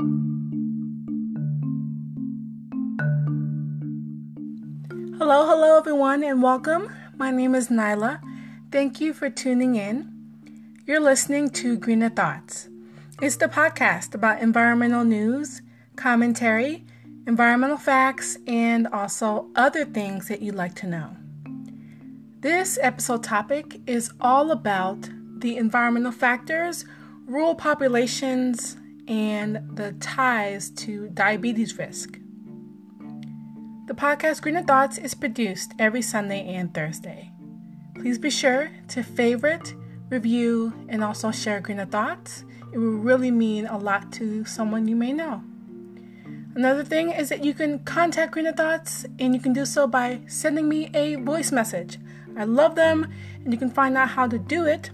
Hello, hello, everyone, and welcome. My name is Nyla. Thank you for tuning in. You're listening to Greener Thoughts. It's the podcast about environmental news, commentary, environmental facts, and also other things that you'd like to know. This episode topic is all about the environmental factors, rural populations, and the ties to diabetes risk. The podcast Greener Thoughts is produced every Sunday and Thursday. Please be sure to favorite, review, and also share Greener Thoughts. It will really mean a lot to someone you may know. Another thing is that you can contact Greener Thoughts, and you can do so by sending me a voice message. I love them, and you can find out how to do it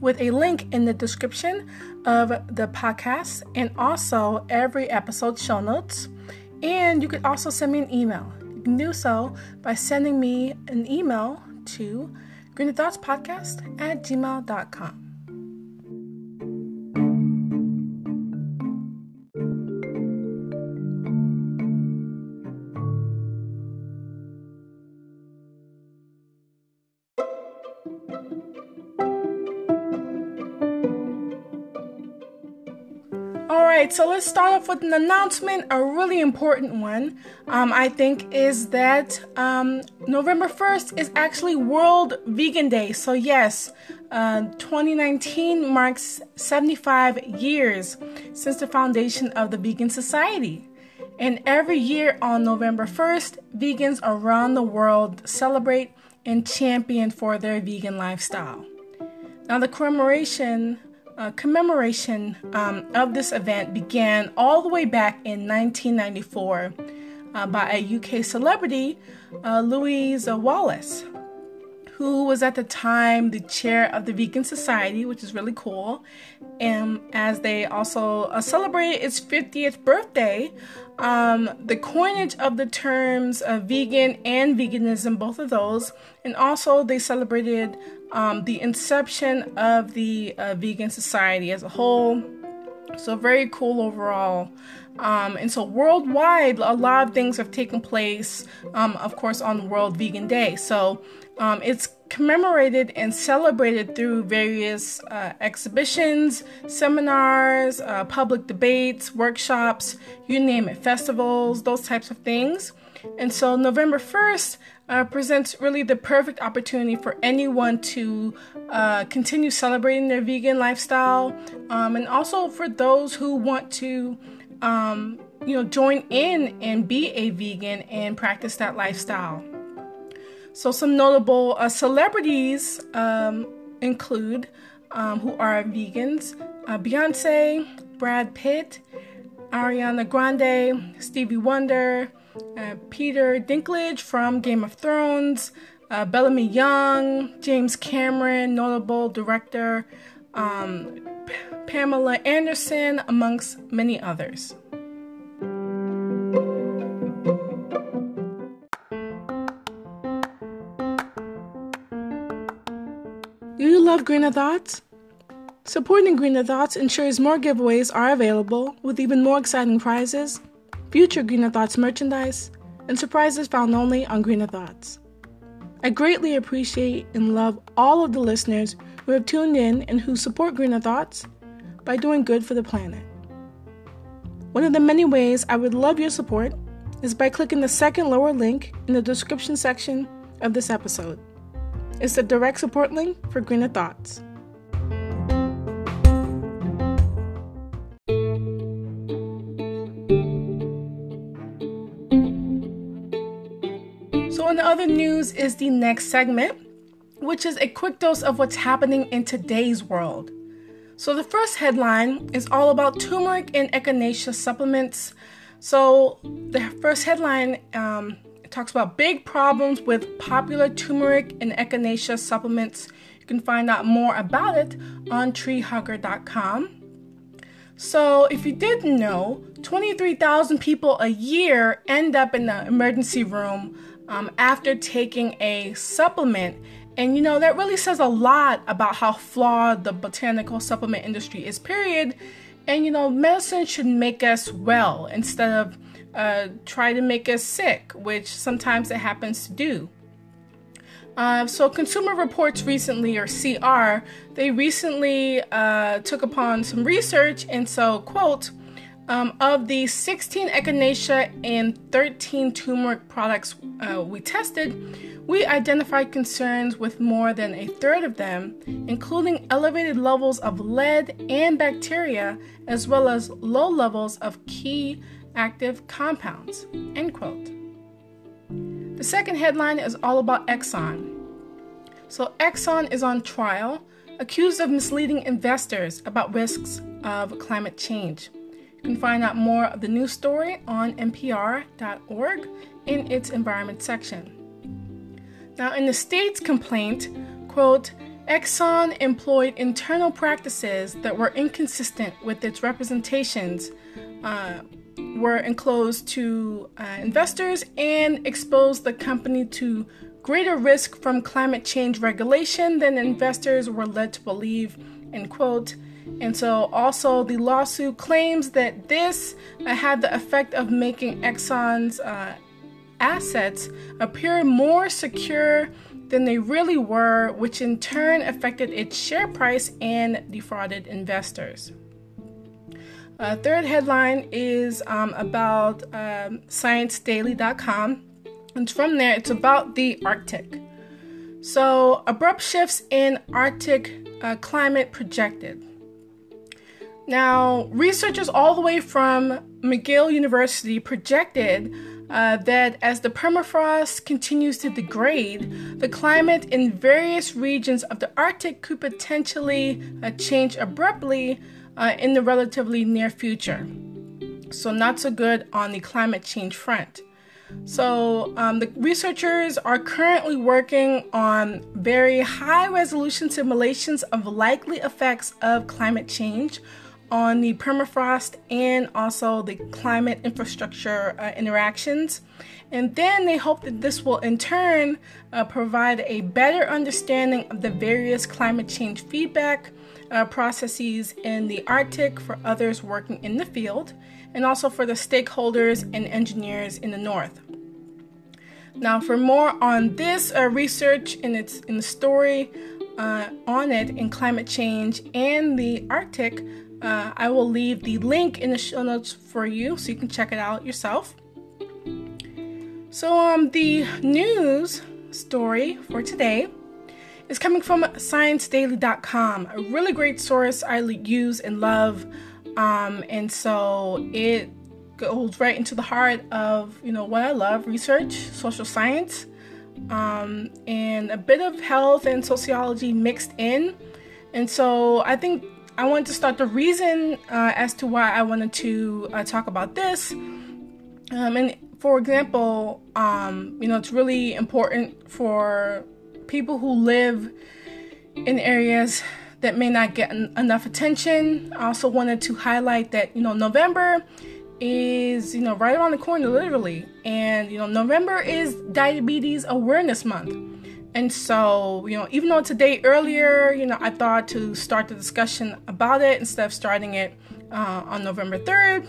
with a link in the description of the podcast and also every episode show notes. And you can also send me an email. You can do so by sending me an email to greenerthoughtspodcast at gmail.com. right, so let's start off with an announcement, a really important one, um, I think, is that um, November 1st is actually World Vegan Day. So, yes, uh, 2019 marks 75 years since the foundation of the Vegan Society. And every year on November 1st, vegans around the world celebrate and champion for their vegan lifestyle. Now, the commemoration uh, commemoration um, of this event began all the way back in 1994 uh, by a UK celebrity, uh, Louise Wallis, who was at the time the chair of the Vegan Society, which is really cool. And as they also uh, celebrated its 50th birthday, um, the coinage of the terms uh, vegan and veganism, both of those, and also they celebrated um, the inception of the uh, vegan society as a whole. So, very cool overall. Um, and so, worldwide, a lot of things have taken place, um, of course, on World Vegan Day. So, um, it's commemorated and celebrated through various uh, exhibitions, seminars, uh, public debates, workshops, you name it, festivals, those types of things. And so, November 1st uh, presents really the perfect opportunity for anyone to uh, continue celebrating their vegan lifestyle, um, and also for those who want to, um, you know, join in and be a vegan and practice that lifestyle. So, some notable uh, celebrities um, include um, who are vegans uh, Beyonce, Brad Pitt, Ariana Grande, Stevie Wonder, uh, Peter Dinklage from Game of Thrones, uh, Bellamy Young, James Cameron, notable director, um, P- Pamela Anderson, amongst many others. Do you love Greener Thoughts? Supporting Greener Thoughts ensures more giveaways are available with even more exciting prizes future Greener Thoughts merchandise, and surprises found only on Greener Thoughts. I greatly appreciate and love all of the listeners who have tuned in and who support Greener Thoughts by doing good for the planet. One of the many ways I would love your support is by clicking the second lower link in the description section of this episode. It's the direct support link for Greener Thoughts. In the other news is the next segment, which is a quick dose of what's happening in today's world. So, the first headline is all about turmeric and echinacea supplements. So, the first headline um, talks about big problems with popular turmeric and echinacea supplements. You can find out more about it on treehugger.com. So, if you didn't know, 23,000 people a year end up in the emergency room um, after taking a supplement. And you know, that really says a lot about how flawed the botanical supplement industry is, period. And you know, medicine should make us well instead of uh, try to make us sick, which sometimes it happens to do. Uh, so, Consumer Reports recently, or CR, they recently uh, took upon some research, and so, quote, um, of the 16 echinacea and 13 turmeric products uh, we tested, we identified concerns with more than a third of them, including elevated levels of lead and bacteria, as well as low levels of key active compounds. End quote. The second headline is all about Exxon. So, Exxon is on trial, accused of misleading investors about risks of climate change. You can find out more of the news story on npr.org in its environment section. Now, in the state's complaint, quote, Exxon employed internal practices that were inconsistent with its representations, uh, were enclosed to uh, investors, and exposed the company to greater risk from climate change regulation than investors were led to believe, end quote. And so, also, the lawsuit claims that this uh, had the effect of making Exxon's uh, assets appear more secure than they really were, which in turn affected its share price and defrauded investors. Uh, third headline is um, about um, ScienceDaily.com. And from there, it's about the Arctic. So, abrupt shifts in Arctic uh, climate projected. Now, researchers all the way from McGill University projected uh, that as the permafrost continues to degrade, the climate in various regions of the Arctic could potentially uh, change abruptly uh, in the relatively near future. So, not so good on the climate change front. So, um, the researchers are currently working on very high resolution simulations of likely effects of climate change on the permafrost and also the climate infrastructure uh, interactions. And then they hope that this will in turn uh, provide a better understanding of the various climate change feedback uh, processes in the Arctic for others working in the field, and also for the stakeholders and engineers in the north. Now, for more on this uh, research and its in the story uh, on it in climate change and the Arctic, uh, I will leave the link in the show notes for you so you can check it out yourself. So, um, the news story for today is coming from ScienceDaily.com, a really great source I use and love. Um, and so it goes right into the heart of you know what I love: research, social science, um, and a bit of health and sociology mixed in. And so I think I wanted to start the reason uh, as to why I wanted to uh, talk about this. Um, and for example, um, you know, it's really important for people who live in areas that may not get en- enough attention. I also wanted to highlight that, you know, November is, you know, right around the corner, literally. And, you know, November is Diabetes Awareness Month. And so, you know, even though it's a day earlier, you know, I thought to start the discussion about it instead of starting it uh, on November 3rd.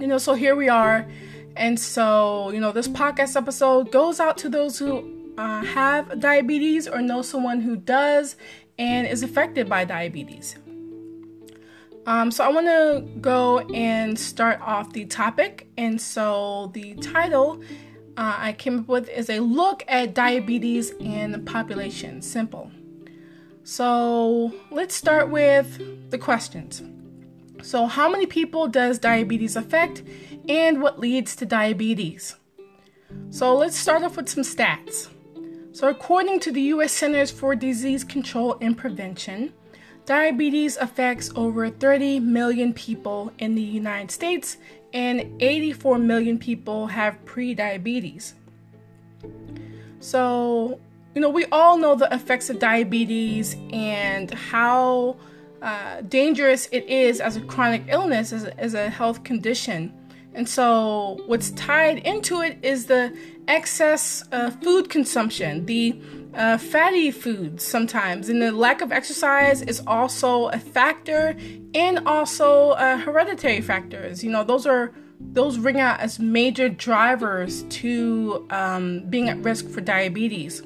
You know, so here we are. And so, you know, this podcast episode goes out to those who uh, have diabetes or know someone who does and is affected by diabetes. Um, so I want to go and start off the topic. And so the title uh, I came up with is a look at diabetes in the population. Simple. So let's start with the questions. So, how many people does diabetes affect, and what leads to diabetes? So, let's start off with some stats. So, according to the US Centers for Disease Control and Prevention, diabetes affects over 30 million people in the United States and 84 million people have pre-diabetes. So, you know, we all know the effects of diabetes and how uh, dangerous it is as a chronic illness, as a, as a health condition. And so, what's tied into it is the excess uh, food consumption, the uh, fatty foods sometimes, and the lack of exercise is also a factor, and also uh, hereditary factors. You know, those are those ring out as major drivers to um, being at risk for diabetes.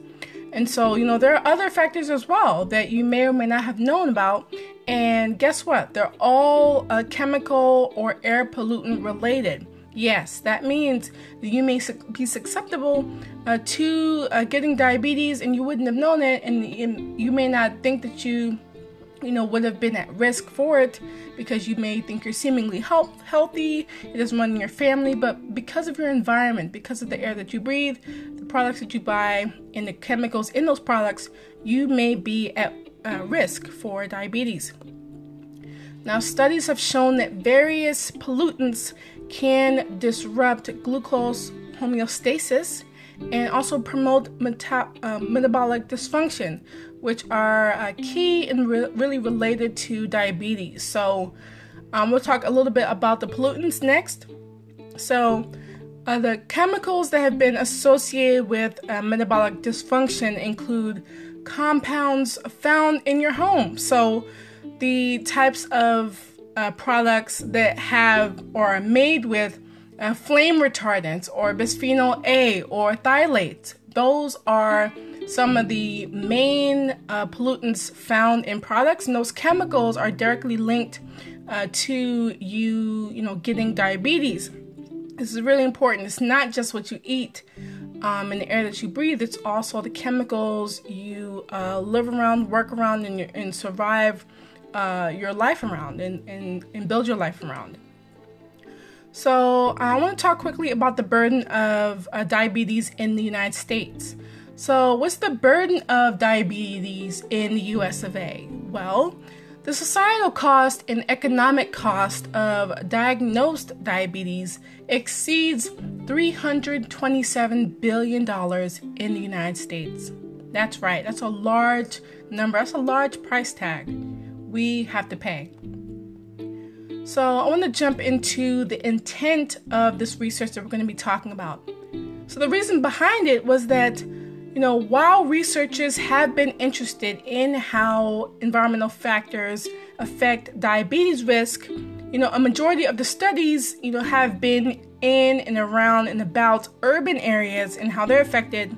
And so, you know, there are other factors as well that you may or may not have known about. And guess what? They're all uh, chemical or air pollutant related. Yes, that means that you may be susceptible uh, to uh, getting diabetes and you wouldn't have known it, and you may not think that you, you know, would have been at risk for it because you may think you're seemingly health, healthy, it doesn't run in your family, but because of your environment, because of the air that you breathe, the products that you buy, and the chemicals in those products, you may be at uh, risk for diabetes. Now, studies have shown that various pollutants can disrupt glucose homeostasis and also promote meta- uh, metabolic dysfunction, which are uh, key and re- really related to diabetes. So, um, we'll talk a little bit about the pollutants next. So, uh, the chemicals that have been associated with uh, metabolic dysfunction include compounds found in your home. So, the types of uh, products that have or are made with uh, flame retardants or bisphenol A or phthalates. Those are some of the main uh, pollutants found in products, and those chemicals are directly linked uh, to you, you know, getting diabetes. This is really important. It's not just what you eat um, and the air that you breathe; it's also the chemicals you uh, live around, work around, and, and survive uh, your life around and, and, and build your life around. So, I want to talk quickly about the burden of uh, diabetes in the United States. So, what's the burden of diabetes in the US of A? Well, the societal cost and economic cost of diagnosed diabetes exceeds $327 billion in the United States. That's right, that's a large number, that's a large price tag we have to pay. So, I want to jump into the intent of this research that we're going to be talking about. So, the reason behind it was that, you know, while researchers have been interested in how environmental factors affect diabetes risk, you know, a majority of the studies, you know, have been in and around and about urban areas and how they're affected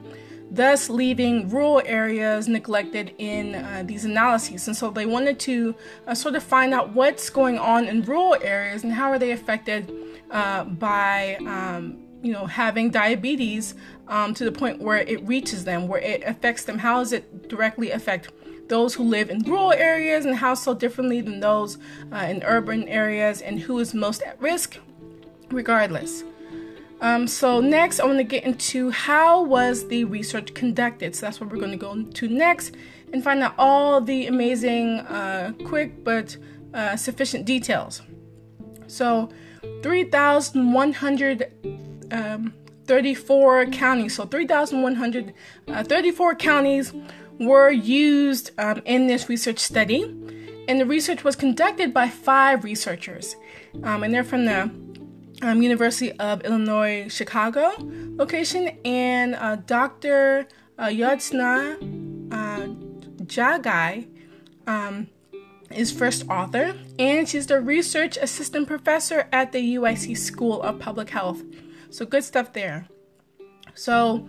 thus leaving rural areas neglected in uh, these analyses. And so they wanted to uh, sort of find out what's going on in rural areas and how are they affected uh, by, um, you know, having diabetes um, to the point where it reaches them, where it affects them. How does it directly affect those who live in rural areas and how so differently than those uh, in urban areas and who is most at risk, regardless. Um, so next, I want to get into how was the research conducted. So that's what we're going to go into next and find out all the amazing, uh, quick but uh, sufficient details. So, 3,134 um, counties. So 3,134 uh, counties were used um, in this research study, and the research was conducted by five researchers, um, and they're from the um, University of Illinois Chicago location, and uh, Dr. Uh, uh, Jagai um, is first author, and she's the research assistant professor at the UIC School of Public Health. So good stuff there. So,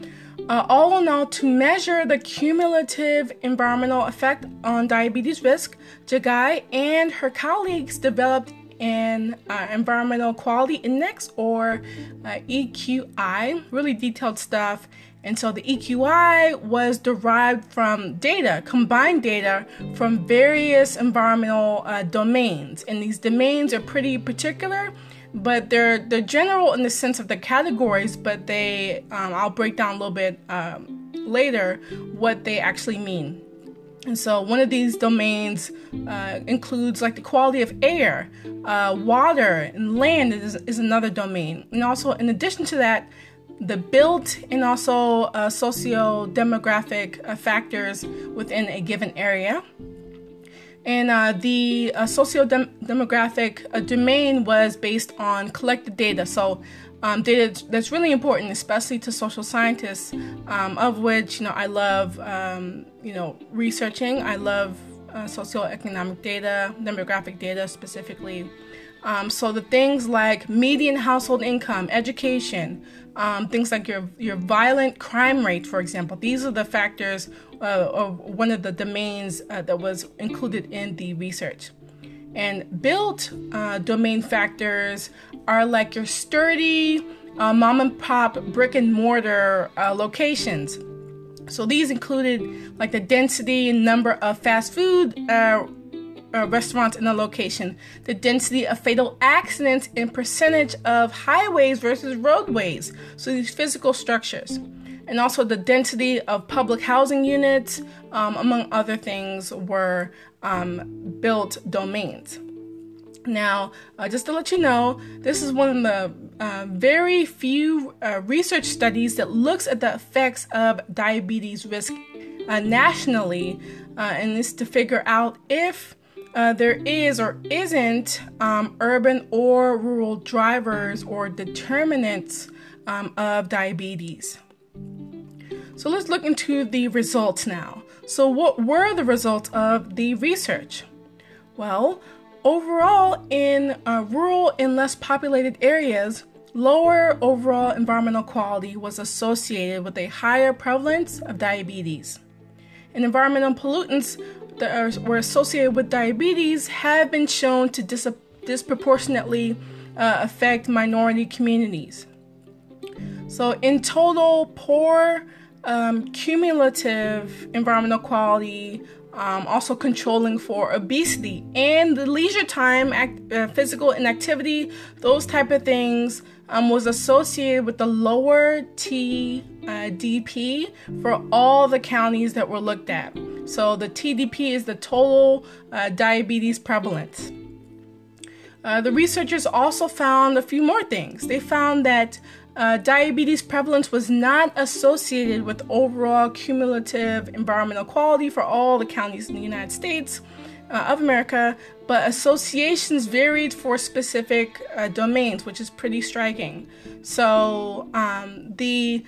uh, all in all, to measure the cumulative environmental effect on diabetes risk, Jagai and her colleagues developed an uh, Environmental Quality Index or uh, EQI, really detailed stuff. And so the EQI was derived from data, combined data from various environmental uh, domains. And these domains are pretty particular, but they're they're general in the sense of the categories. But they, um, I'll break down a little bit um, later what they actually mean. And so, one of these domains uh, includes like the quality of air, uh, water, and land is, is, another domain. And also, in addition to that, the built and also uh, socio demographic uh, factors within a given area. And uh, the uh, socio-demographic uh, domain was based on collected data. So um, data that's really important, especially to social scientists, um, of which you know I love um, you know researching. I love uh, socioeconomic data, demographic data specifically. Um, so the things like median household income, education, um, things like your your violent crime rate, for example. These are the factors, uh, or one of the domains uh, that was included in the research. And built uh, domain factors are like your sturdy uh, mom and pop brick and mortar uh, locations. So these included like the density and number of fast food uh, uh, restaurants in a location, the density of fatal accidents and percentage of highways versus roadways. So these physical structures. And also the density of public housing units, um, among other things, were um, built domains. Now, uh, just to let you know, this is one of the uh, very few uh, research studies that looks at the effects of diabetes risk uh, nationally, uh, and is to figure out if uh, there is or isn't um, urban or rural drivers or determinants um, of diabetes. So let's look into the results now. So, what were the results of the research? Well, overall, in uh, rural and less populated areas, lower overall environmental quality was associated with a higher prevalence of diabetes. And environmental pollutants that are, were associated with diabetes have been shown to dis- disproportionately uh, affect minority communities. So, in total, poor um, cumulative environmental quality, um, also controlling for obesity and the leisure time, act, uh, physical inactivity, those type of things um, was associated with the lower TDP uh, for all the counties that were looked at. So the TDP is the total uh, diabetes prevalence. Uh, the researchers also found a few more things. They found that uh, diabetes prevalence was not associated with overall cumulative environmental quality for all the counties in the United States uh, of America, but associations varied for specific uh, domains, which is pretty striking. So um, the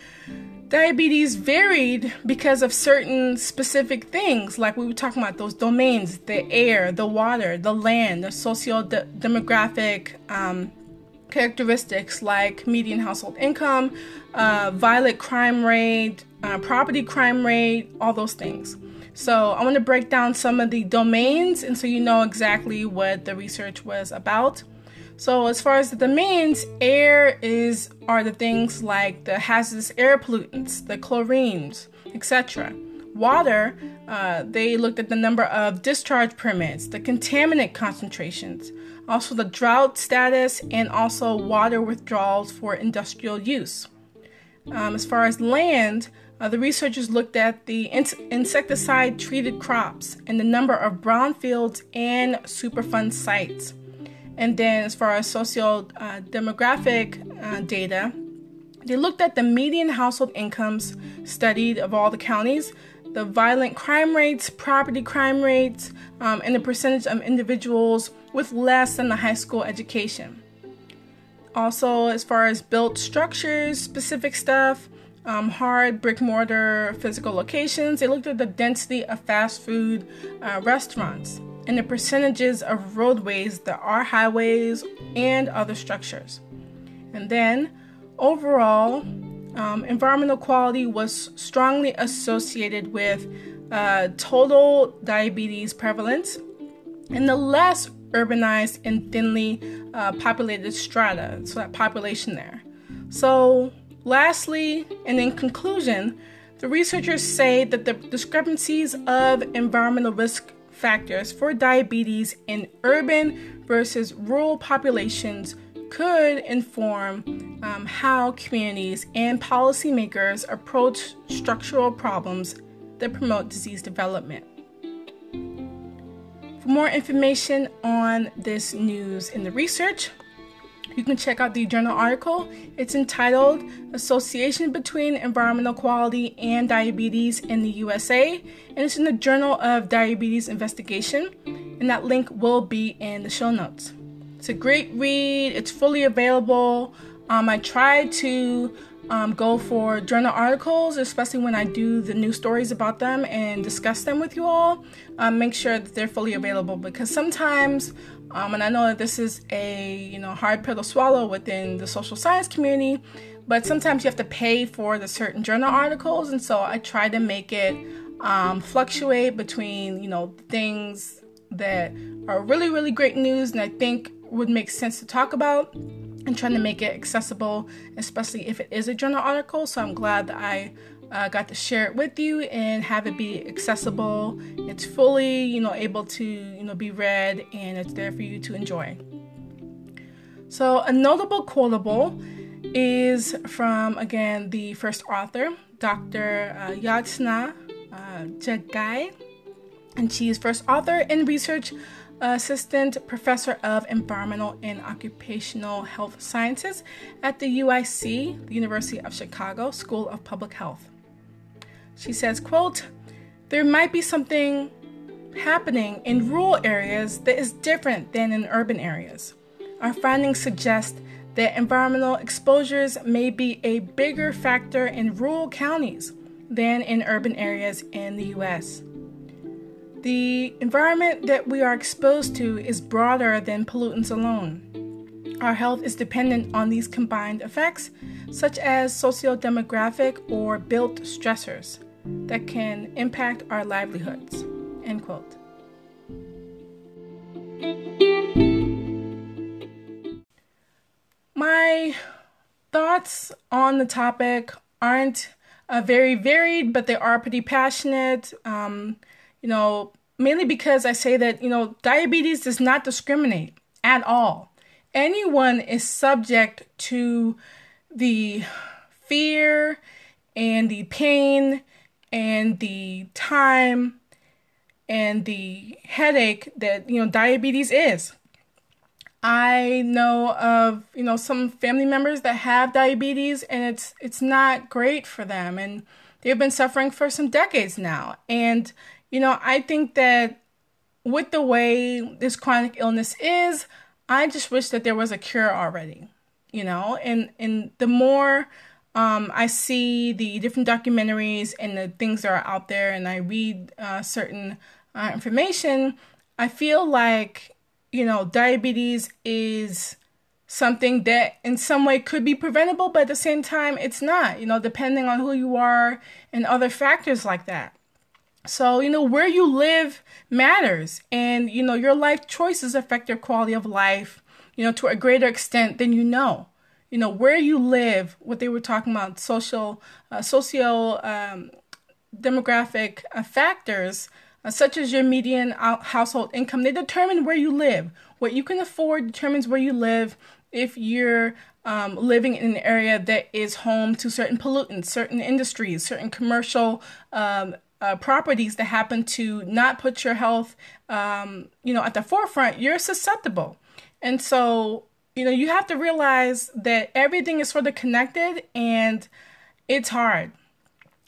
diabetes varied because of certain specific things, like we were talking about those domains the air, the water, the land, the socio demographic um, characteristics like median household income, uh, violent crime rate, uh, property crime rate, all those things. So I want to break down some of the domains and so you know exactly what the research was about. So as far as the domains, air is are the things like the hazardous air pollutants, the chlorines, etc. Water, uh, they looked at the number of discharge permits, the contaminant concentrations, also the drought status, and also water withdrawals for industrial use. Um, as far as land, uh, the researchers looked at the in- insecticide treated crops and the number of brownfields and Superfund sites. And then, as far as socio uh, demographic uh, data, they looked at the median household incomes studied of all the counties, the violent crime rates, property crime rates, um, and the percentage of individuals with less than a high school education. Also, as far as built structures, specific stuff, um, hard brick mortar physical locations. They looked at the density of fast food uh, restaurants and the percentages of roadways that are highways and other structures. And then, overall, um, environmental quality was strongly associated with uh, total diabetes prevalence in the less urbanized and thinly uh, populated strata, so that population there. So, Lastly, and in conclusion, the researchers say that the discrepancies of environmental risk factors for diabetes in urban versus rural populations could inform um, how communities and policymakers approach structural problems that promote disease development. For more information on this news and the research, you can check out the journal article. It's entitled Association Between Environmental Quality and Diabetes in the USA, and it's in the Journal of Diabetes Investigation. and that link will be in the show notes. It's a great read, it's fully available. Um, I try to um, go for journal articles, especially when I do the news stories about them and discuss them with you all. Um, make sure that they're fully available because sometimes, um, and I know that this is a you know hard pill to swallow within the social science community, but sometimes you have to pay for the certain journal articles, and so I try to make it um, fluctuate between you know things that are really really great news and I think would make sense to talk about and trying to make it accessible, especially if it is a journal article. So I'm glad that I uh, got to share it with you and have it be accessible. It's fully, you know, able to, you know, be read and it's there for you to enjoy. So a notable quotable is from again the first author, Dr. Uh, Yatsna uh, Jagai, and she is first author and research Assistant Professor of Environmental and Occupational Health Sciences at the UIC, the University of Chicago School of Public Health. She says, quote, there might be something happening in rural areas that is different than in urban areas. Our findings suggest that environmental exposures may be a bigger factor in rural counties than in urban areas in the US. The environment that we are exposed to is broader than pollutants alone. Our health is dependent on these combined effects, such as socio-demographic or built stressors that can impact our livelihoods. End quote. My thoughts on the topic aren't uh, very varied, but they are pretty passionate. Um, you know, mainly because I say that, you know, diabetes does not discriminate at all. Anyone is subject to the fear and the pain and the time and the headache that, you know, diabetes is. I know of, you know, some family members that have diabetes and it's it's not great for them and they've been suffering for some decades now. And you know, I think that with the way this chronic illness is, I just wish that there was a cure already, you know, and, and the more um, I see the different documentaries and the things that are out there and I read uh, certain uh, information, I feel like, you know, diabetes is something that in some way could be preventable, but at the same time, it's not, you know, depending on who you are and other factors like that. So, you know, where you live matters. And, you know, your life choices affect your quality of life, you know, to a greater extent than you know. You know, where you live, what they were talking about, social, uh, socio um, demographic uh, factors, uh, such as your median household income, they determine where you live. What you can afford determines where you live if you're um, living in an area that is home to certain pollutants, certain industries, certain commercial um, uh, properties that happen to not put your health, um, you know, at the forefront, you're susceptible. And so, you know, you have to realize that everything is sort of connected and it's hard.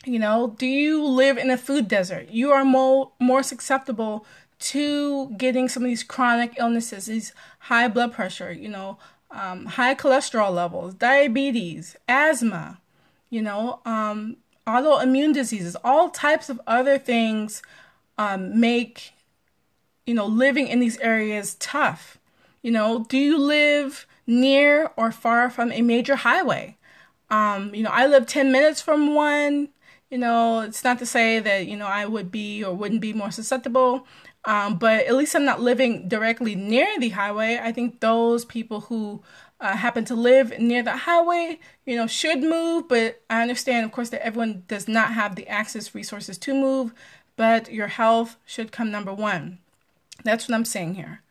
You know, do you live in a food desert? You are more more susceptible to getting some of these chronic illnesses, these high blood pressure, you know, um, high cholesterol levels, diabetes, asthma, you know, um, autoimmune diseases, all types of other things um, make, you know, living in these areas tough. You know, do you live near or far from a major highway? Um, you know, I live 10 minutes from one. You know, it's not to say that, you know, I would be or wouldn't be more susceptible, um, but at least I'm not living directly near the highway. I think those people who uh, happen to live near the highway, you know, should move. But I understand, of course, that everyone does not have the access resources to move, but your health should come number one. That's what I'm saying here.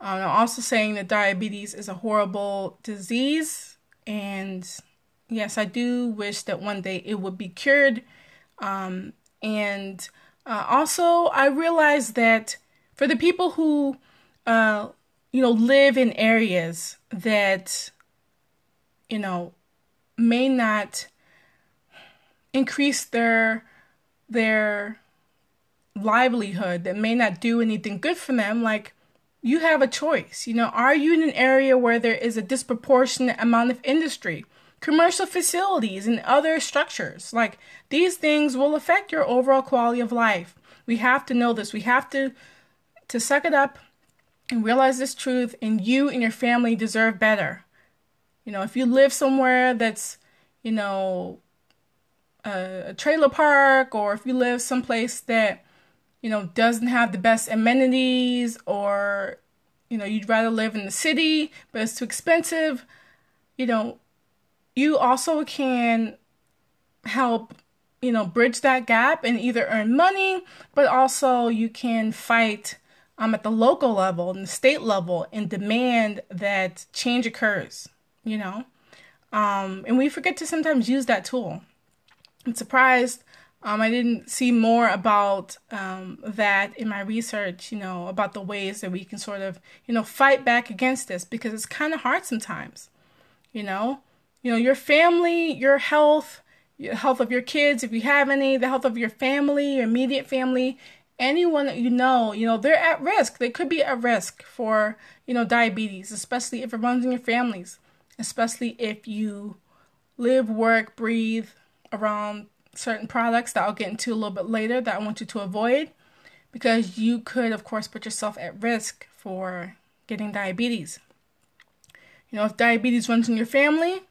Um, I'm also saying that diabetes is a horrible disease. And yes, I do wish that one day it would be cured. Um, and uh, also, I realize that for the people who uh, you know, live in areas that, you know, may not increase their their livelihood that may not do anything good for them, like you have a choice. You know, are you in an area where there is a disproportionate amount of industry, commercial facilities, and other structures? Like these things will affect your overall quality of life. We have to know this. We have to to suck it up realize this truth and you and your family deserve better. You know, if you live somewhere that's, you know, a, a trailer park or if you live someplace that you know doesn't have the best amenities or you know you'd rather live in the city but it's too expensive you know you also can help you know bridge that gap and either earn money but also you can fight um, at the local level and the state level and demand that change occurs you know um, and we forget to sometimes use that tool I'm surprised um, I didn't see more about um, that in my research, you know, about the ways that we can sort of, you know, fight back against this because it's kind of hard sometimes, you know. You know, your family, your health, the health of your kids, if you have any, the health of your family, your immediate family, anyone that you know, you know, they're at risk. They could be at risk for, you know, diabetes, especially if it runs in your families, especially if you live, work, breathe, around certain products that I'll get into a little bit later that I want you to avoid because you could, of course, put yourself at risk for getting diabetes. You know, if diabetes runs in your family,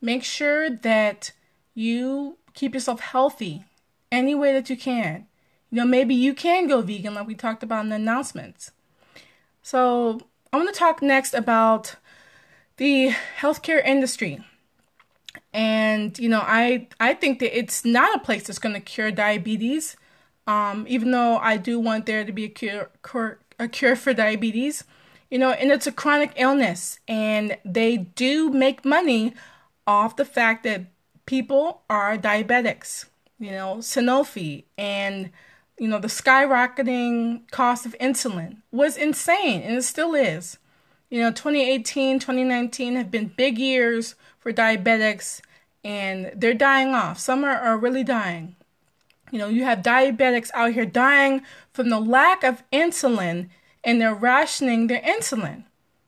make sure that you keep yourself healthy any way that you can. You know, maybe you can go vegan, like we talked about in the announcements. So, I want to talk next about the healthcare industry and you know i i think that it's not a place that's going to cure diabetes um, even though i do want there to be a cure, cure a cure for diabetes you know and it's a chronic illness and they do make money off the fact that people are diabetics you know sanofi and you know the skyrocketing cost of insulin was insane and it still is you know 2018 2019 have been big years for diabetics and they're dying off. Some are, are really dying. You know, you have diabetics out here dying from the lack of insulin and they're rationing their insulin.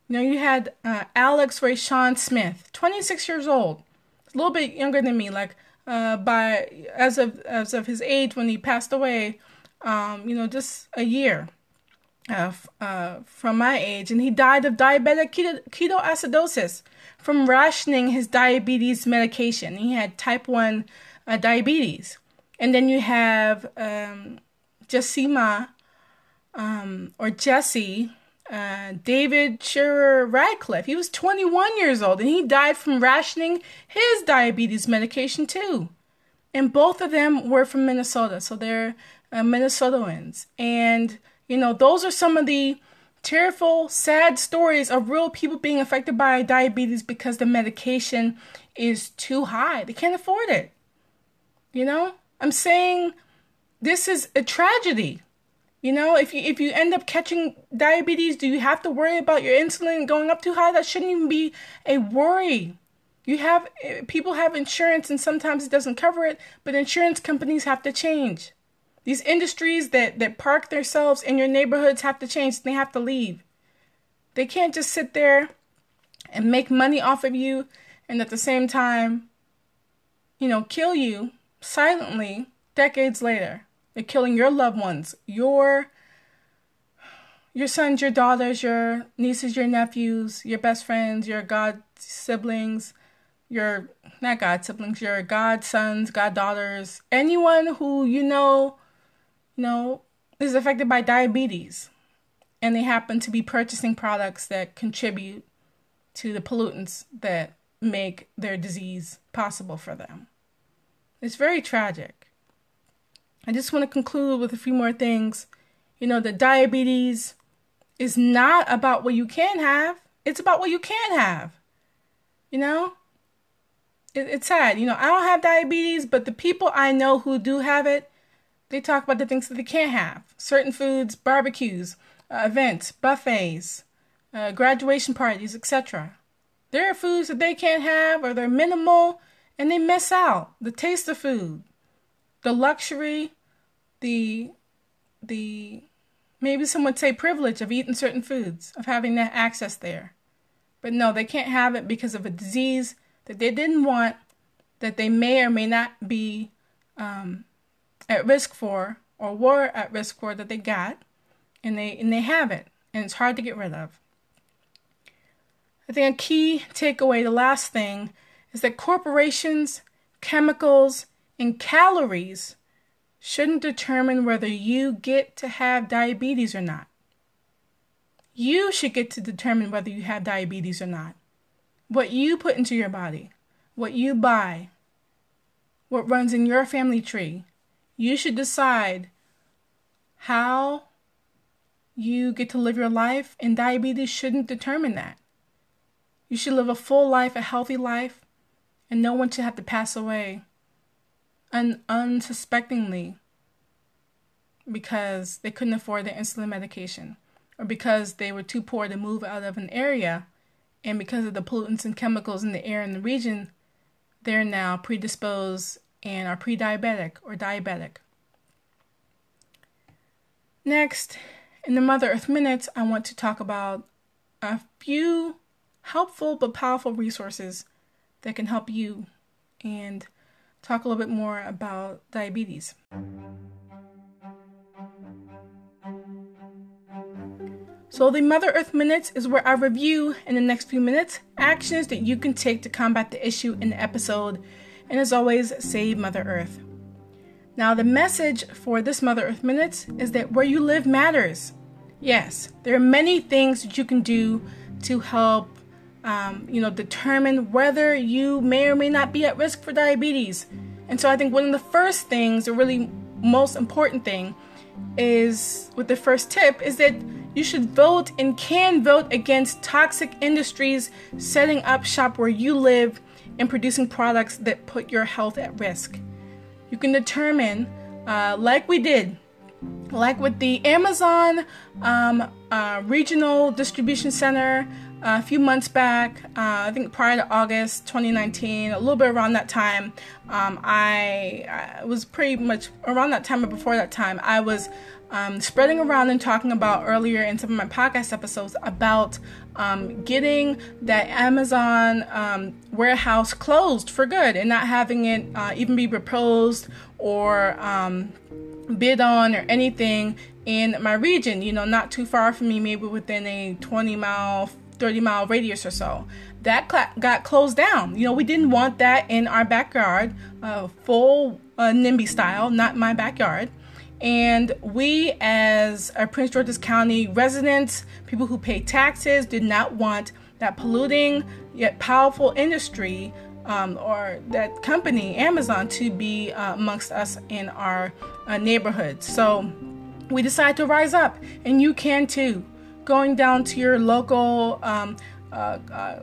You know, you had uh, Alex Raeshawn Smith, 26 years old, a little bit younger than me, like uh, by as of as of his age when he passed away, um, you know, just a year uh, uh, from my age, and he died of diabetic keto- ketoacidosis from rationing his diabetes medication. He had type 1 uh, diabetes. And then you have um, Jesimya um, or Jesse uh, David Scherer Radcliff. He was 21 years old and he died from rationing his diabetes medication too. And both of them were from Minnesota, so they're uh, Minnesotans. And you know, those are some of the tearful, sad stories of real people being affected by diabetes because the medication is too high. They can't afford it. You know? I'm saying this is a tragedy. You know, if you if you end up catching diabetes, do you have to worry about your insulin going up too high? That shouldn't even be a worry. You have people have insurance and sometimes it doesn't cover it, but insurance companies have to change. These industries that, that park themselves in your neighborhoods have to change. They have to leave. They can't just sit there and make money off of you and at the same time, you know, kill you silently decades later. They're killing your loved ones, your your sons, your daughters, your nieces, your nephews, your best friends, your god siblings, your not god siblings, your godsons, goddaughters, anyone who you know you know, is affected by diabetes and they happen to be purchasing products that contribute to the pollutants that make their disease possible for them. It's very tragic. I just want to conclude with a few more things. You know, the diabetes is not about what you can have, it's about what you can't have. You know? It, it's sad. You know, I don't have diabetes, but the people I know who do have it, they talk about the things that they can't have certain foods, barbecues, uh, events, buffets, uh, graduation parties, etc. There are foods that they can't have or they're minimal and they miss out. The taste of food, the luxury, the the maybe some would say privilege of eating certain foods, of having that access there. But no, they can't have it because of a disease that they didn't want, that they may or may not be um, at risk for, or were at risk for that they got, and they and they have it, and it's hard to get rid of. I think a key takeaway, the last thing, is that corporations, chemicals, and calories shouldn't determine whether you get to have diabetes or not. You should get to determine whether you have diabetes or not. What you put into your body, what you buy, what runs in your family tree, you should decide how you get to live your life, and diabetes shouldn't determine that. You should live a full life, a healthy life, and no one should have to pass away un- unsuspectingly because they couldn't afford their insulin medication or because they were too poor to move out of an area and because of the pollutants and chemicals in the air in the region they're now predisposed and are pre-diabetic or diabetic next in the mother earth minutes i want to talk about a few helpful but powerful resources that can help you and talk a little bit more about diabetes. So, the Mother Earth Minutes is where I review in the next few minutes actions that you can take to combat the issue in the episode, and as always, save Mother Earth. Now, the message for this Mother Earth Minutes is that where you live matters. Yes, there are many things that you can do to help um, you know, determine whether you may or may not be at risk for diabetes. And so I think one of the first things, the really most important thing, is with the first tip is that you should vote and can vote against toxic industries setting up shop where you live and producing products that put your health at risk. You can determine, uh, like we did, like with the Amazon um, uh, Regional Distribution Center a few months back, uh, I think prior to August 2019, a little bit around that time, um, I, I, was pretty much around that time or before that time, I was um, spreading around and talking about earlier in some of my podcast episodes about um, getting that Amazon um, warehouse closed for good and not having it uh, even be proposed or um, bid on or anything in my region, you know, not too far from me, maybe within a 20 mile 30 mile radius or so. That cl- got closed down. You know, we didn't want that in our backyard, uh, full uh, NIMBY style, not my backyard. And we, as a Prince George's County residents, people who pay taxes, did not want that polluting yet powerful industry um, or that company, Amazon, to be uh, amongst us in our uh, neighborhoods. So we decided to rise up, and you can too going down to your local um, uh, uh,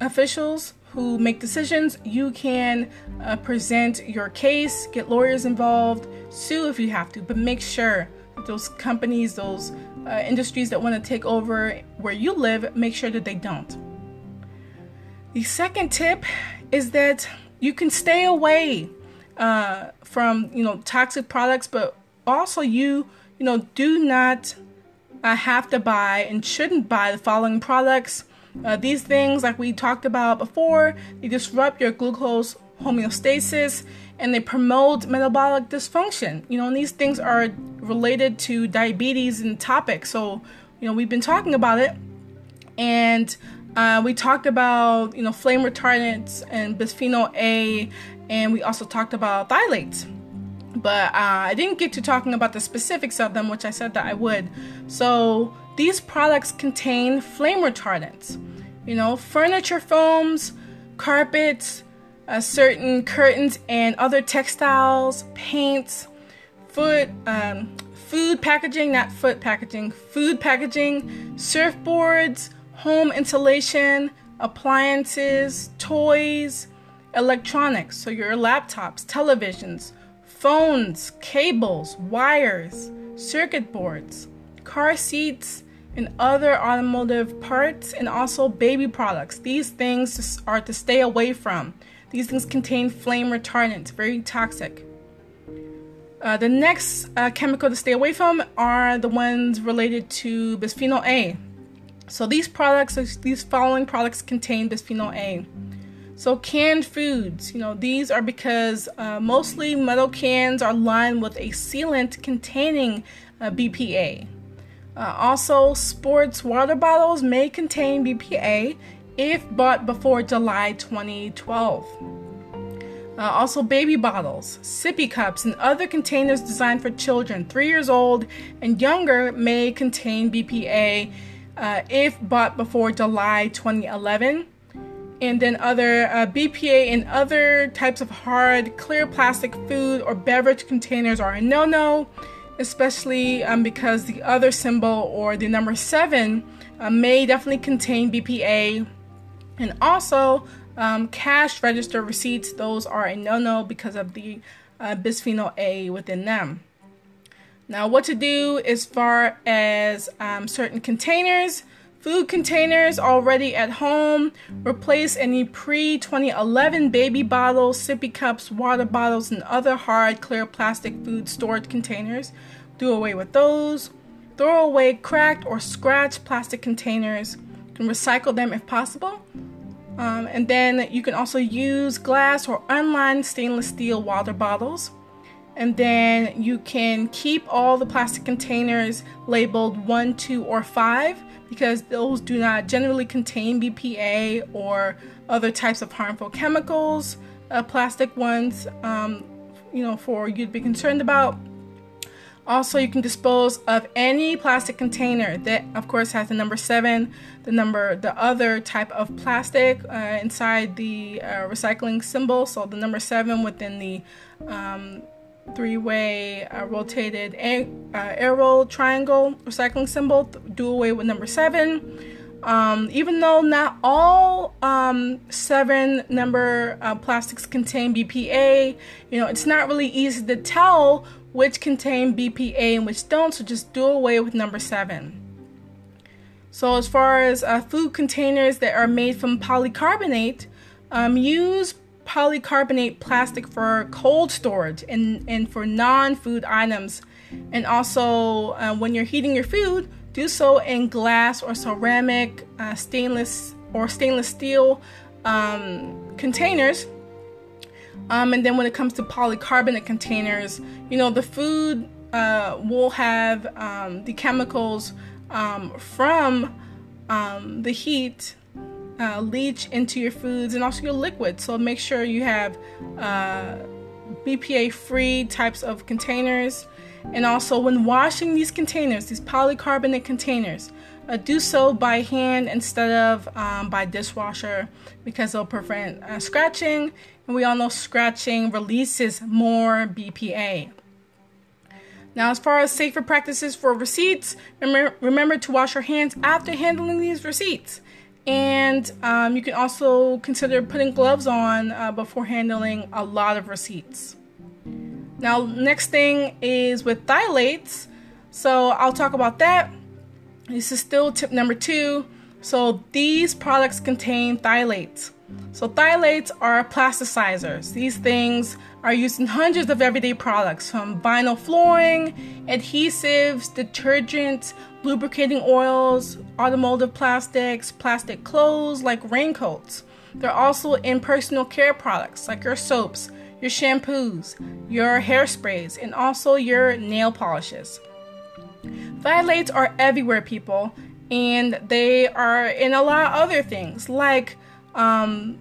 officials who make decisions. You can uh, present your case, get lawyers involved, sue if you have to, but make sure that those companies, those uh, industries that want to take over where you live, make sure that they don't. The second tip is that you can stay away uh, from you know toxic products, but also you you know do not uh, have to buy and shouldn't buy the following products. Uh, these things, like we talked about before, they disrupt your glucose homeostasis and they promote metabolic dysfunction. You know, and these things are related to diabetes and topics. So, you know, we've been talking about it, and uh, we talked about you know flame retardants and bisphenol A, and we also talked about phthalates but uh, I didn't get to talking about the specifics of them, which I said that I would. So these products contain flame retardants. You know, furniture foams, carpets, uh, certain curtains and other textiles, paints, food, um, food packaging, not foot packaging, food packaging, surfboards, home insulation, appliances, toys, electronics, so your laptops, televisions, phones, cables, wires, circuit boards, car seats, and other automotive parts, and also baby products. These things are to stay away from. These things contain flame retardants, very toxic. Uh, the next uh, chemical to stay away from are the ones related to bisphenol A. So these products, these following products contain bisphenol A. So canned foods, you know, these are because uh, mostly metal cans are lined with a sealant containing uh, BPA. Uh, also, sports water bottles may contain BPA if bought before July 2012. Uh, also, baby bottles, sippy cups, and other containers designed for children 3 years old and younger may contain BPA uh, if bought before July 2011. And then other uh, BPA and other types of hard, clear plastic food or beverage containers are a no no, especially um, because the other symbol or the number 7 uh, may definitely contain BPA. And also, um, cash register receipts, those are a no no because of the uh, bisphenol A within them. Now, what to do as far as um, certain containers, food containers already at home, replace any pre 2011 baby bottles, sippy cups, water bottles, and other hard, clear plastic food storage containers. Do away with those. Throw away cracked or scratched plastic containers. You can recycle them if possible. Um, and then you can also use glass or unlined stainless steel water bottles. And then you can keep all the plastic containers labeled 1, 2, or 5 because those do not generally contain BPA or other types of harmful chemicals. Uh, plastic ones, um, you know, for you to be concerned about. Also, you can dispose of any plastic container that, of course, has the number seven, the number, the other type of plastic uh, inside the uh, recycling symbol. So the number seven within the um, three-way uh, rotated uh, arrow triangle recycling symbol. Do away with number seven. Um, even though not all um, seven number uh, plastics contain BPA, you know, it's not really easy to tell which contain BPA and which don't, so just do away with number seven. So, as far as uh, food containers that are made from polycarbonate, um, use polycarbonate plastic for cold storage and, and for non food items. And also, uh, when you're heating your food, do so in glass or ceramic, uh, stainless or stainless steel um, containers um, and then when it comes to polycarbonate containers, you know, the food uh, will have um, the chemicals um, from um, the heat uh, leach into your foods and also your liquids. So make sure you have uh, BPA free types of containers. And also, when washing these containers, these polycarbonate containers, uh, do so by hand instead of um, by dishwasher because it'll prevent uh, scratching and we all know scratching releases more BPA. Now, as far as safer practices for receipts, remember, remember to wash your hands after handling these receipts. And um, you can also consider putting gloves on uh, before handling a lot of receipts. Now, next thing is with phthalates. So I'll talk about that. This is still tip number two. So these products contain phthalates. So phthalates are plasticizers. These things are used in hundreds of everyday products from vinyl flooring, adhesives, detergents, lubricating oils, automotive plastics, plastic clothes like raincoats. They're also in personal care products like your soaps, your shampoos, your hairsprays, and also your nail polishes. Phthalates are everywhere, people, and they are in a lot of other things like um,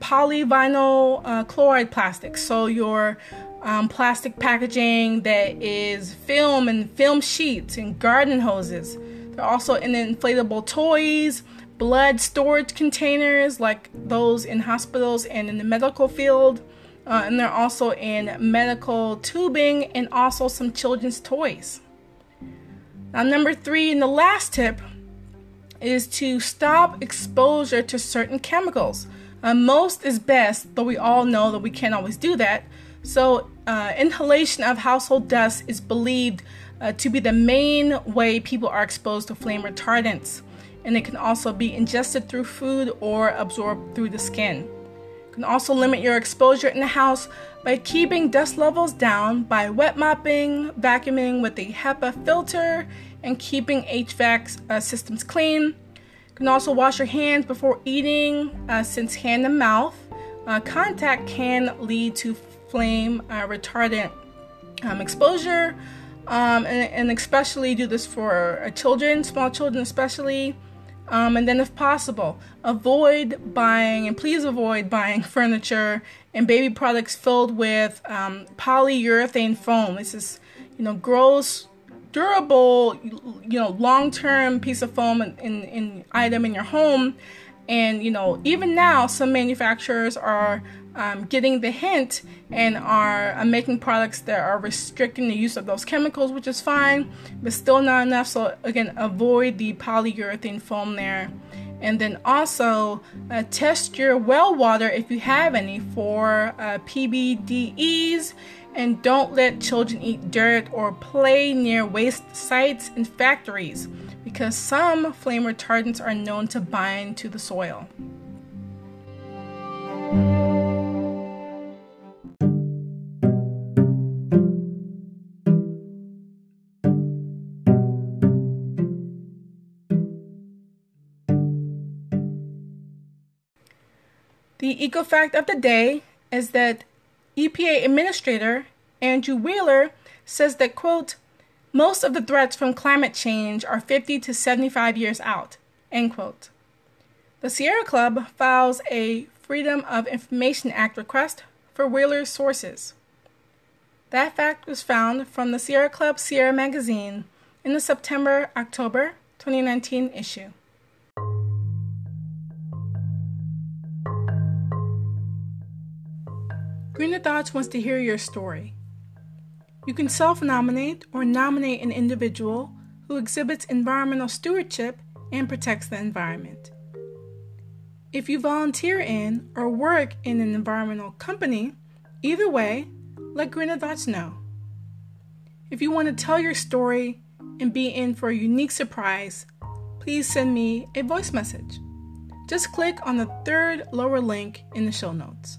polyvinyl uh, chloride plastics. So your um, plastic packaging that is film and film sheets and garden hoses. They're also in inflatable toys, blood storage containers like those in hospitals and in the medical field. Uh, and they're also in medical tubing and also some children's toys. Number three, and the last tip is to stop exposure to certain chemicals. Uh, most is best, but we all know that we can't always do that. So, uh, inhalation of household dust is believed uh, to be the main way people are exposed to flame retardants, and it can also be ingested through food or absorbed through the skin. Can also limit your exposure in the house by keeping dust levels down by wet mopping, vacuuming with a HEPA filter, and keeping HVAC uh, systems clean. You can also wash your hands before eating, uh, since hand to mouth uh, contact can lead to flame uh, retardant um, exposure. Um, and, and, especially do this for uh, children, small children especially. Um, and then, if possible, avoid buying and please avoid buying furniture and baby products filled with um, polyurethane foam. This is, you know, gross, durable, you know, long-term piece of foam in, in, in item in your home. And you know, even now, some manufacturers are um, getting the hint and are uh, making products that are restricting the use of those chemicals, which is fine, but still not enough. So, again, avoid the polyurethane foam there. And then also uh, test your well water if you have any for uh, PBDEs. And don't let children eat dirt or play near waste sites and factories because some flame retardants are known to bind to the soil. The eco fact of the day is that EPA Administrator Andrew Wheeler says that, quote, most of the threats from climate change are 50 to 75 years out, end quote. The Sierra Club files a Freedom of Information Act request for Wheeler's sources. That fact was found from the Sierra Club Sierra magazine in the September October 2019 issue. Greener Thoughts wants to hear your story. You can self nominate or nominate an individual who exhibits environmental stewardship and protects the environment. If you volunteer in or work in an environmental company, either way, let Greener Thoughts know. If you want to tell your story and be in for a unique surprise, please send me a voice message. Just click on the third lower link in the show notes.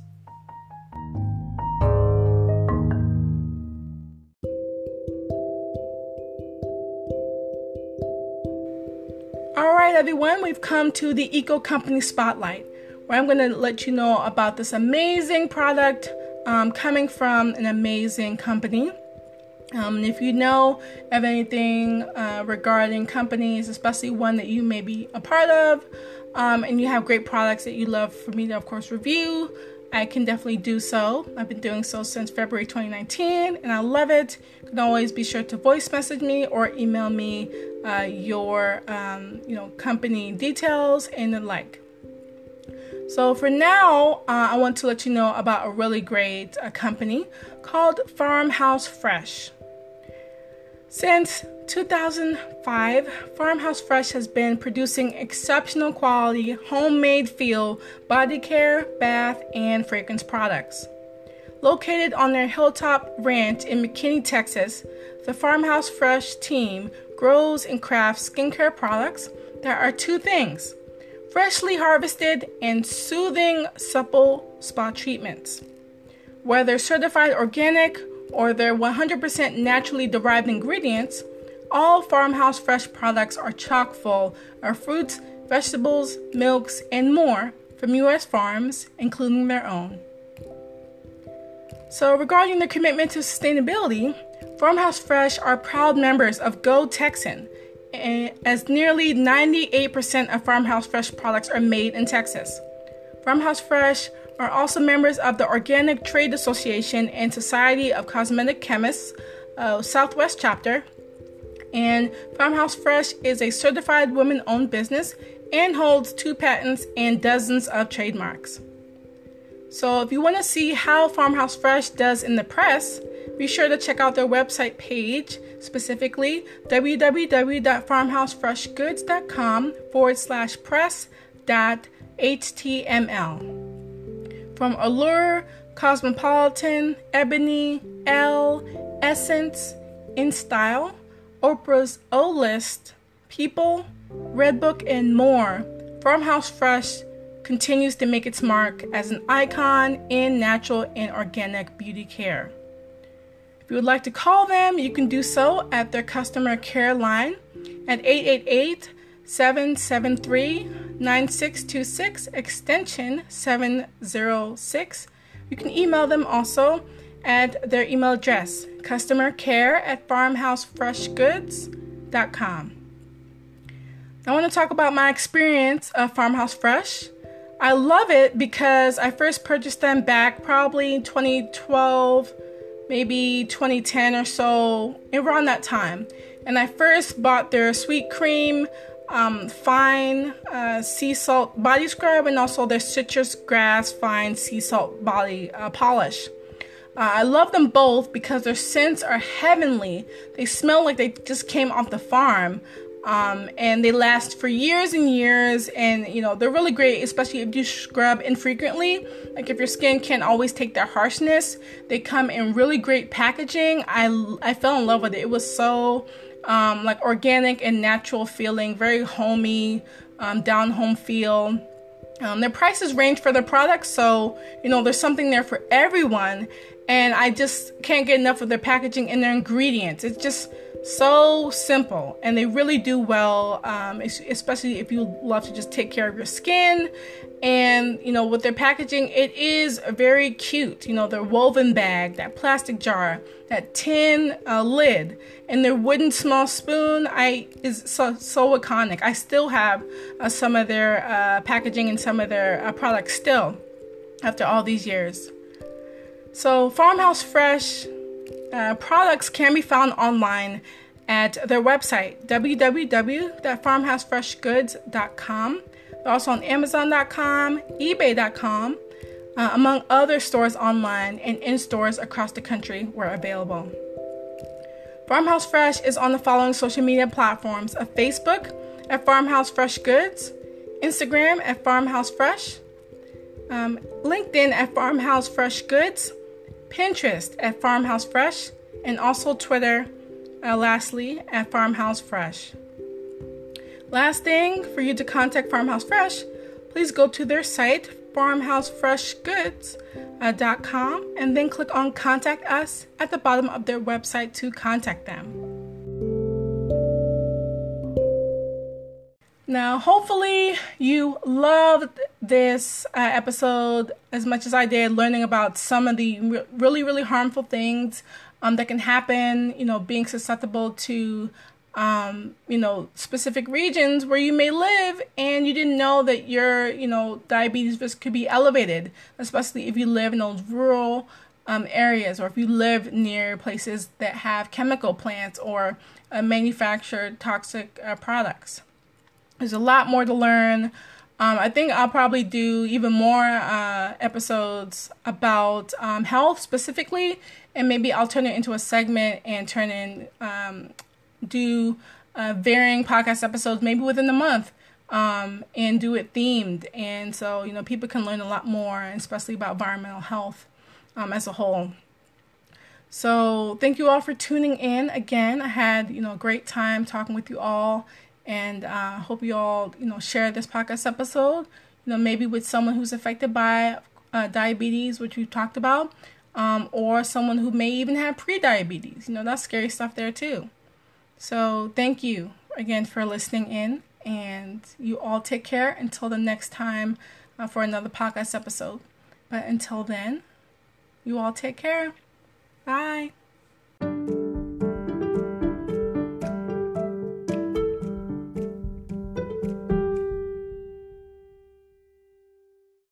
Everyone, we've come to the Eco Company Spotlight, where I'm going to let you know about this amazing product um, coming from an amazing company. Um, and if you know of anything uh, regarding companies, especially one that you may be a part of, um, and you have great products that you love for me to, of course, review, I can definitely do so. I've been doing so since February 2019 and I love it. You can always be sure to voice message me or email me uh, your um, you know company details and the like. So for now, uh, I want to let you know about a really great uh, company called Farmhouse Fresh. Since 2005, Farmhouse Fresh has been producing exceptional quality, homemade feel body care, bath, and fragrance products. Located on their hilltop ranch in McKinney, Texas, the Farmhouse Fresh team grows and crafts skincare products that are two things freshly harvested and soothing, supple spa treatments. Whether certified organic or their 100% naturally derived ingredients, all Farmhouse Fresh products are chock full of fruits, vegetables, milks, and more from U.S. farms, including their own. So, regarding their commitment to sustainability, Farmhouse Fresh are proud members of Go Texan, eh, as nearly 98% of Farmhouse Fresh products are made in Texas. Farmhouse Fresh are also members of the Organic Trade Association and Society of Cosmetic Chemists uh, Southwest chapter. And Farmhouse Fresh is a certified women owned business and holds two patents and dozens of trademarks. So, if you want to see how Farmhouse Fresh does in the press, be sure to check out their website page, specifically www.farmhousefreshgoods.com forward slash press dot html. From Allure, Cosmopolitan, Ebony, Elle, Essence, In Style, Oprah's O List, People, Redbook, and more, Farmhouse Fresh continues to make its mark as an icon in natural and organic beauty care. If you would like to call them, you can do so at their customer care line at 888 773 9626 extension 706. You can email them also at their email address customer care at farmhousefreshgoods.com. I want to talk about my experience of Farmhouse Fresh. I love it because I first purchased them back probably 2012, maybe 2010 or so, around that time. And I first bought their sweet cream, um, fine uh, sea salt body scrub, and also their citrus grass fine sea salt body uh, polish. Uh, I love them both because their scents are heavenly. They smell like they just came off the farm. Um, and they last for years and years and you know they're really great especially if you scrub infrequently like if your skin can't always take that harshness they come in really great packaging i i fell in love with it it was so um, like organic and natural feeling very homey um, down home feel. Um, their prices range for their products so you know there's something there for everyone and i just can't get enough of their packaging and their ingredients. It's just so simple and they really do well um, especially if you love to just take care of your skin and you know with their packaging it is very cute. You know their woven bag that plastic jar that tin uh, lid and their wooden small spoon i is so, so iconic i still have uh, some of their uh, packaging and some of their uh, products still after all these years so farmhouse fresh uh, products can be found online at their website, www.farmhousefreshgoods.com. Also on Amazon.com, eBay.com, uh, among other stores online and in stores across the country where available. Farmhouse Fresh is on the following social media platforms of Facebook at Farmhouse Fresh Goods, Instagram at Farmhouse Fresh, um, LinkedIn at Farmhouse Fresh Goods, Pinterest at Farmhouse Fresh, and also Twitter, uh, lastly, at Farmhouse Fresh. Last thing for you to contact Farmhouse Fresh, please go to their site, farmhousefreshgoods.com, uh, and then click on Contact Us at the bottom of their website to contact them. Now, hopefully, you loved this uh, episode as much as I did, learning about some of the re- really, really harmful things um, that can happen, you know, being susceptible to, um, you know, specific regions where you may live and you didn't know that your, you know, diabetes risk could be elevated, especially if you live in those rural um, areas or if you live near places that have chemical plants or uh, manufactured toxic uh, products. There's a lot more to learn. Um, I think I'll probably do even more uh, episodes about um, health specifically, and maybe I'll turn it into a segment and turn in um, do uh, varying podcast episodes maybe within the month um, and do it themed. And so you know people can learn a lot more, especially about environmental health um, as a whole. So thank you all for tuning in again. I had you know a great time talking with you all and uh, hope you all you know share this podcast episode you know maybe with someone who's affected by uh, diabetes which we talked about um, or someone who may even have pre-diabetes you know that's scary stuff there too so thank you again for listening in and you all take care until the next time uh, for another podcast episode. But until then you all take care. Bye